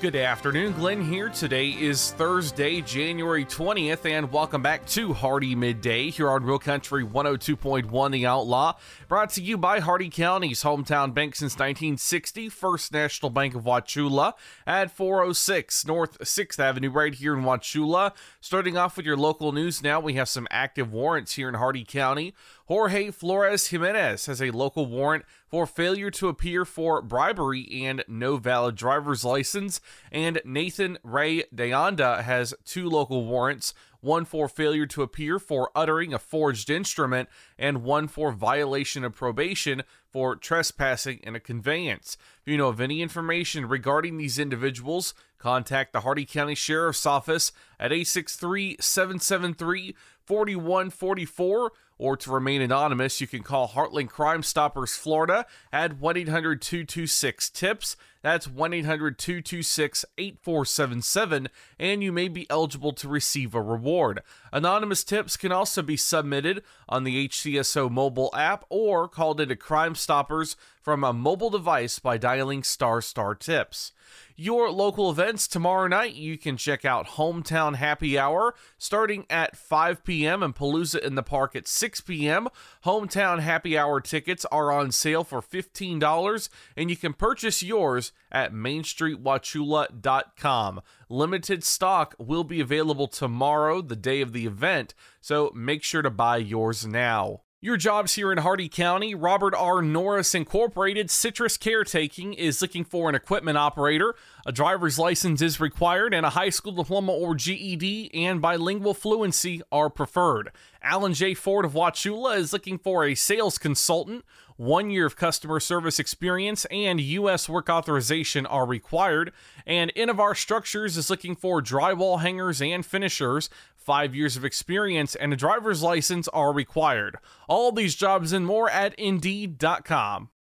Good afternoon, Glenn here. Today is Thursday, January 20th, and welcome back to Hardee Midday here on Real Country 102.1 The Outlaw. Brought to you by Hardee County's hometown bank since 1960, First National Bank of Wauchula at 406 North 6th Avenue, right here in Wauchula. Starting off with your local news now, we have some active warrants here in Hardee County. Jorge Flores Jimenez has a local warrant for failure to appear for bribery and no valid driver's license, and Nathan Ray Deonda has two local warrants one for failure to appear for uttering a forged instrument, and one for violation of probation for trespassing in a conveyance. If you know of any information regarding these individuals, contact the Hardee County Sheriff's Office at 863 773 4144 or to remain anonymous, you can call Heartland Crime Stoppers Florida at 1 800 226 TIPS. That's 1 800 226 8477, and you may be eligible to receive a reward. Anonymous tips can also be submitted on the HCSO mobile app or called into Crime Stoppers from a mobile device by dialing star star tips your local events tomorrow night. You can check out Hometown Happy Hour starting at 5 p.m. and Palooza in the Park at 6 p.m. Hometown Happy Hour tickets are on sale for $15 and you can purchase yours at mainstreetwauchula.com. Limited stock will be available tomorrow, the day of the event, so make sure to buy yours now. Your jobs here in Hardee County, Robert R. Norris Incorporated Citrus Caretaking is looking for an equipment operator. A driver's license is required, and a high school diploma or GED and bilingual fluency are preferred. Alan J. Ford of Wauchula is looking for a sales consultant. One year of customer service experience and U.S. work authorization are required. And Innovar Structures is looking for drywall hangers and finishers. Five years of experience and a driver's license are required. All these jobs and more at Indeed.com.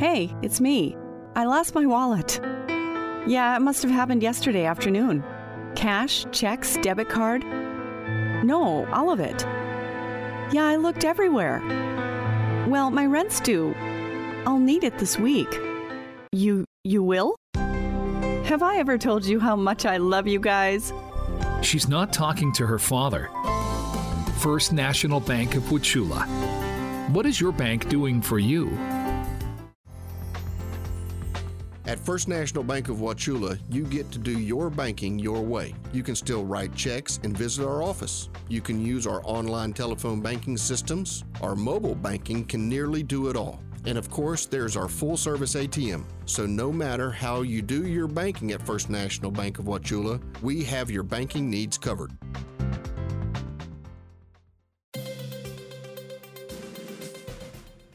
Hey, it's me. I lost my wallet. Yeah, it must have happened yesterday afternoon. Cash, checks, debit card. No, all of it. Yeah, I looked everywhere. Well, my rent's due. I'll need it this week. You you will? Have I ever told you how much I love you guys? She's not talking to her father. First National Bank of Wauchula. What is your bank doing for you? First National Bank of Wauchula, you get to do your banking your way. You can still write checks and visit our office. You can use our online telephone banking systems. Our mobile banking can nearly do it all. And of course, there's our full service ATM. So no matter how you do your banking at First National Bank of Wauchula, we have your banking needs covered.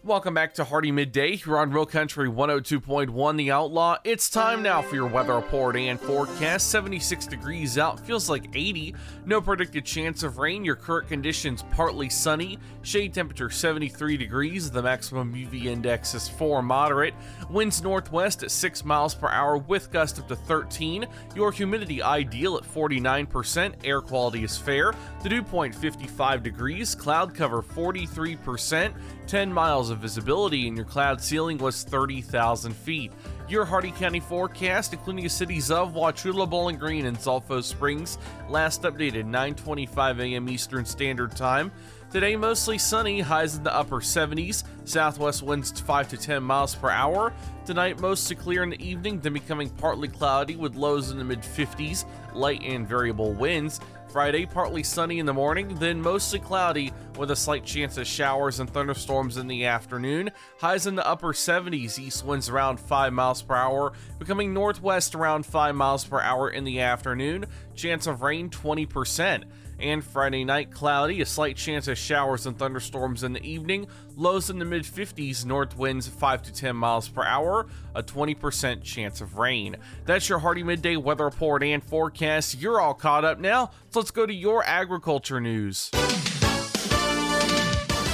Welcome back to Hardee Midday here on Real Country 102.1 The Outlaw. It's time now for your weather report and forecast. 76 degrees out, feels like 80. No predicted chance of rain. Your current conditions partly sunny. Shade temperature 73 degrees. The maximum UV index is 4 moderate. Winds northwest at 6 miles per hour with gust up to 13. Your humidity ideal at 49%. Air quality is fair. The dew point 55 degrees. Cloud cover 43%. 10 miles of visibility, and your cloud ceiling was 30,000 feet. Your Hardee County forecast, including the cities of Wauchula, Bowling Green, and Sulphur Springs, last updated 9:25 a.m. Eastern Standard Time. Today, mostly sunny, highs in the upper 70s, southwest winds 5 to 10 miles per hour. Tonight, mostly clear in the evening, then becoming partly cloudy with lows in the mid 50s, light and variable winds. Friday, partly sunny in the morning, then mostly cloudy with a slight chance of showers and thunderstorms in the afternoon. Highs in the upper 70s, east winds around 5 miles per hour, becoming northwest around 5 miles per hour in the afternoon. Chance of rain 20% and Friday night cloudy, a slight chance of showers and thunderstorms in the evening, lows in the mid 50s, north winds 5 to 10 miles per hour, a 20% chance of rain. That's your Hardee Midday weather report and forecast. You're all caught up now, so let's go to your agriculture news.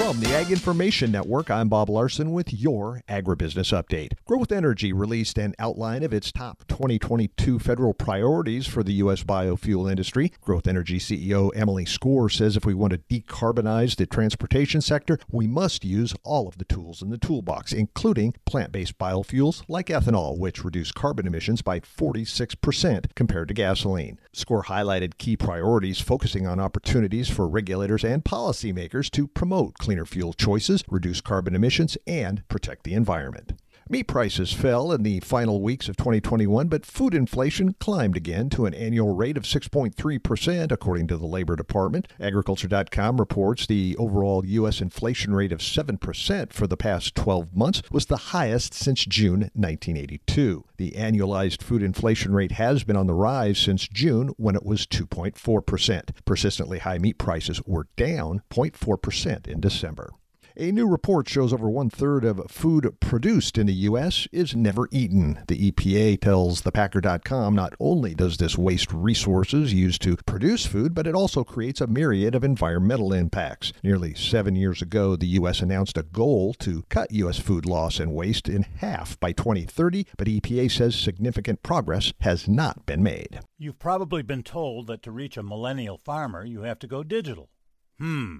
From the Ag Information Network, I'm Bob Larson with your Agribusiness Update. Growth Energy released an outline of its top 2022 federal priorities for the U.S. biofuel industry. Growth Energy CEO Emily Skor says if we want to decarbonize the transportation sector, we must use all of the tools in the toolbox, including plant based biofuels like ethanol, which reduce carbon emissions by 46% compared to gasoline. Skor highlighted key priorities focusing on opportunities for regulators and policymakers to promote clean cleaner fuel choices, reduce carbon emissions, and protect the environment. Meat prices fell in the final weeks of 2021, but food inflation climbed again to an annual rate of 6.3%, according to the Labor Department. Agriculture.com reports the overall U.S. inflation rate of 7% for the past 12 months was the highest since June 1982. The annualized food inflation rate has been on the rise since June when it was 2.4%. Persistently high meat prices were down 0.4% in December. A new report shows over one third of food produced in the U.S. is never eaten. The EPA tells thepacker.com not only does this waste resources used to produce food, but it also creates a myriad of environmental impacts. Nearly seven years ago, the U.S. announced a goal to cut U.S. food loss and waste in half by 2030, but EPA says significant progress has not been made. You've probably been told that to reach a millennial farmer, you have to go digital. Hmm.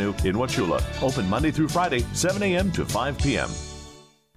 in Wauchula. Open Monday through Friday, 7 a.m. to 5 p.m.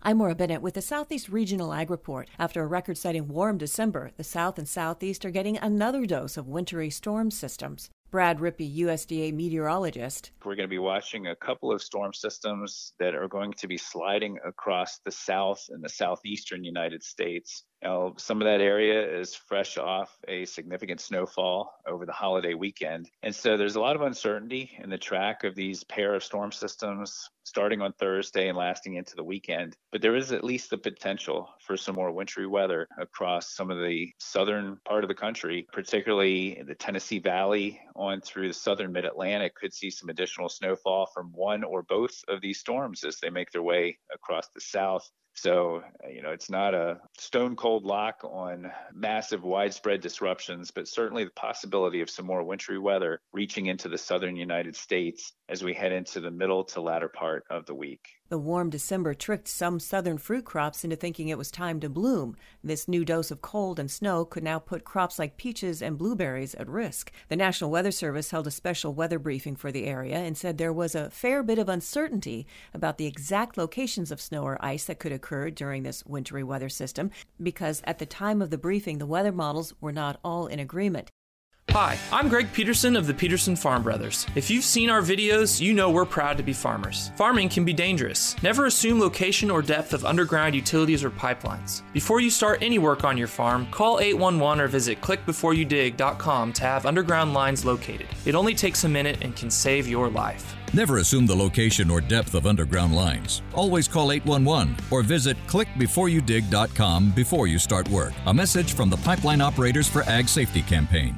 I'm Maura Bennett with the Southeast Regional Ag Report. After a record setting warm December, the South and Southeast are getting another dose of wintry storm systems. Brad Rippey, USDA meteorologist. We're going to be watching a couple of storm systems that are going to be sliding across the south and the southeastern United States Now, some of that area is fresh off a significant snowfall over the holiday weekend. And so there's a lot of uncertainty in the track of these pair of storm systems starting on Thursday and lasting into the weekend. But there is at least the potential for some more wintry weather across some of the southern part of the country, particularly the Tennessee Valley on through the southern mid Atlantic could see some additional snowfall from one or both of these storms as they make their way across the south. So, you know, it's not a stone cold lock on massive widespread disruptions, but certainly the possibility of some more wintry weather reaching into the southern United States as we head into the middle to latter part of the week. The warm December tricked some southern fruit crops into thinking it was time to bloom. This new dose of cold and snow could now put crops like peaches and blueberries at risk. The National Weather Service held a special weather briefing for the area and said there was a fair bit of uncertainty about the exact locations of snow or ice that could occur during this wintry weather system because at the time of the briefing the weather models were not all in agreement. Hi, I'm Greg Peterson of the Peterson Farm Brothers. If you've seen our videos, you know we're proud to be farmers. Farming can be dangerous. Never assume location or depth of underground utilities or pipelines. Before you start any work on your farm, call 811 or visit clickbeforeyoudig.com to have underground lines located. It only takes a minute and can save your life. Never assume the location or depth of underground lines. Always call 811 or visit clickbeforeyoudig.com before you start work. A message from the Pipeline Operators for Ag Safety campaign.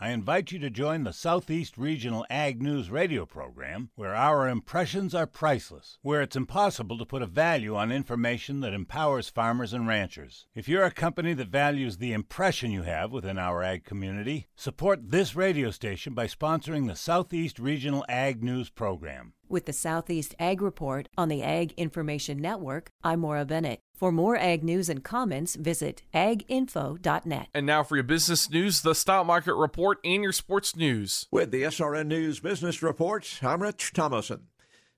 I invite you to join the Southeast Regional Ag News radio program, where our impressions are priceless, where it's impossible to put a value on information that empowers farmers and ranchers. If you're a company that values the impression you have within our ag community, support this radio station by sponsoring the Southeast Regional Ag News program. With the Southeast Ag Report on the Ag Information Network, I'm Maura Bennett. For more ag news and comments, visit aginfo.net. And now for your business news, the stock market report, and your sports news. With the SRN News Business Report, I'm Rich Thomason.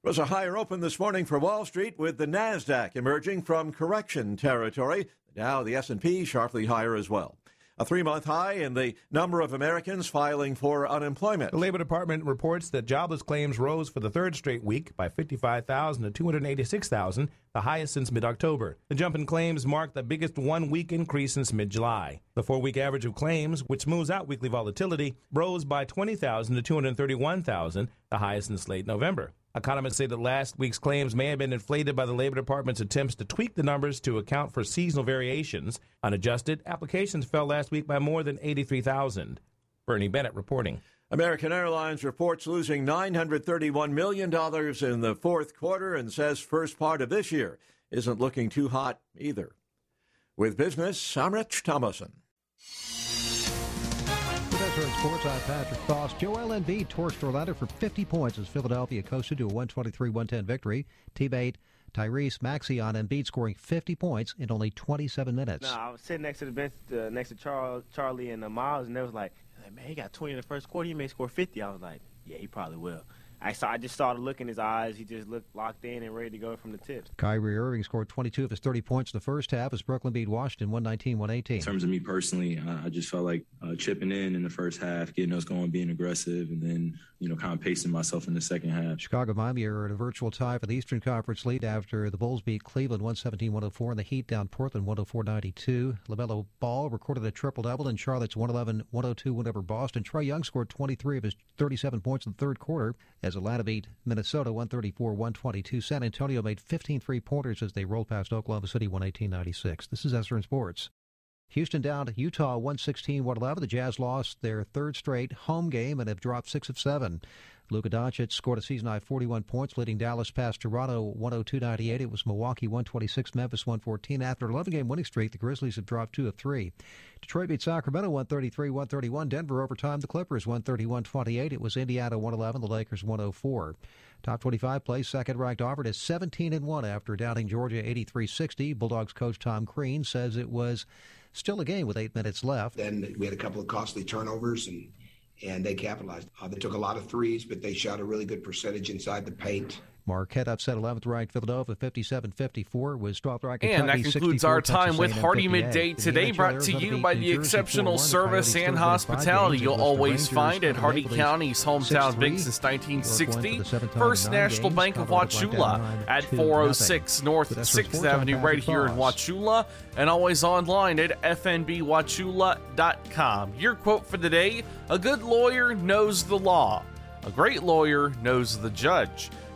It was a higher open this morning for Wall Street with the Nasdaq emerging from correction territory. Now the S&P sharply higher as well a three month high in the number of Americans filing for unemployment. The Labor Department reports that jobless claims rose for the third straight week by 55,000 to 286,000, the highest since mid October. The jump in claims marked the biggest one week increase since mid July. The four week average of claims, which smooths out weekly volatility, rose by 20,000 to 231,000, the highest since late November. Economists say that last week's claims may have been inflated by the Labor Department's attempts to tweak the numbers to account for seasonal variations. Unadjusted, applications fell last week by more than 83,000. Bernie Bennett reporting. American Airlines reports losing $931 million in the fourth quarter and says first part of this year isn't looking too hot either. With business, I'm Rich Thomason. I'm Patrick Foss. Joel Embiid torched Orlando for 50 points as Philadelphia coasted to a 123-110 victory. Teammate Tyrese Maxey on Embiid scoring 50 points in only 27 minutes. No, I was sitting next to the bench, uh, next to Charles, Charlie and uh, Miles, and they was like, man, he got 20 in the first quarter. He may score 50. I was like, yeah, he probably will. I saw. I just saw the look in his eyes. He just looked locked in and ready to go from the tips. Kyrie Irving scored 22 of his 30 points in the first half as Brooklyn beat Washington 119-118. In terms of me personally, I just felt like uh, chipping in in the first half, getting us going, being aggressive, and then you know kind of pacing myself in the second half. Chicago Miami are at a virtual tie for the Eastern Conference lead after the Bulls beat Cleveland 117-104 and the Heat down Portland 104-92. LaMelo Ball recorded a triple double in Charlotte's 111-102 win over Boston. Trae Young scored 23 of his 37 points in the third quarter as Atlanta beat Minnesota 134 122. San Antonio made 15 three pointers as they rolled past Oklahoma City 118 96. This is SRN Sports. Houston down Utah 116 111. The Jazz lost their third straight home game and have dropped six of seven. Luka Doncic scored a season high 41 points, leading Dallas past Toronto 102-98. It was Milwaukee 126, Memphis 114. After an 11-game winning streak, the Grizzlies have dropped two of three. Detroit beat Sacramento 133-131. Denver overtime the Clippers 131-28. It was Indiana 111, the Lakers 104. Top 25 play, second-ranked Auburn is 17 and 1 after downing Georgia 83-60. Bulldogs coach Tom Crean says it was still a game with eight minutes left. Then we had a couple of costly turnovers and and they capitalized. Uh, they took a lot of threes, but they shot a really good percentage inside the paint. Marquette upset 11th ranked Villanova 57 54 was 12th ranked And that concludes our time with Hardee Midday today, brought to you by the exceptional service and still win five hospitality you'll It was the always find at Hardee County's hometown 6-3. bank since York won for 1960. the seventh time First National. Bank of Colorado Black Wauchula Diamond at 406 North 6th Avenue, right here in Foss. Wauchula, and always online at fnbwauchula.com. Your quote for the day A good lawyer knows the law, a great lawyer knows the judge.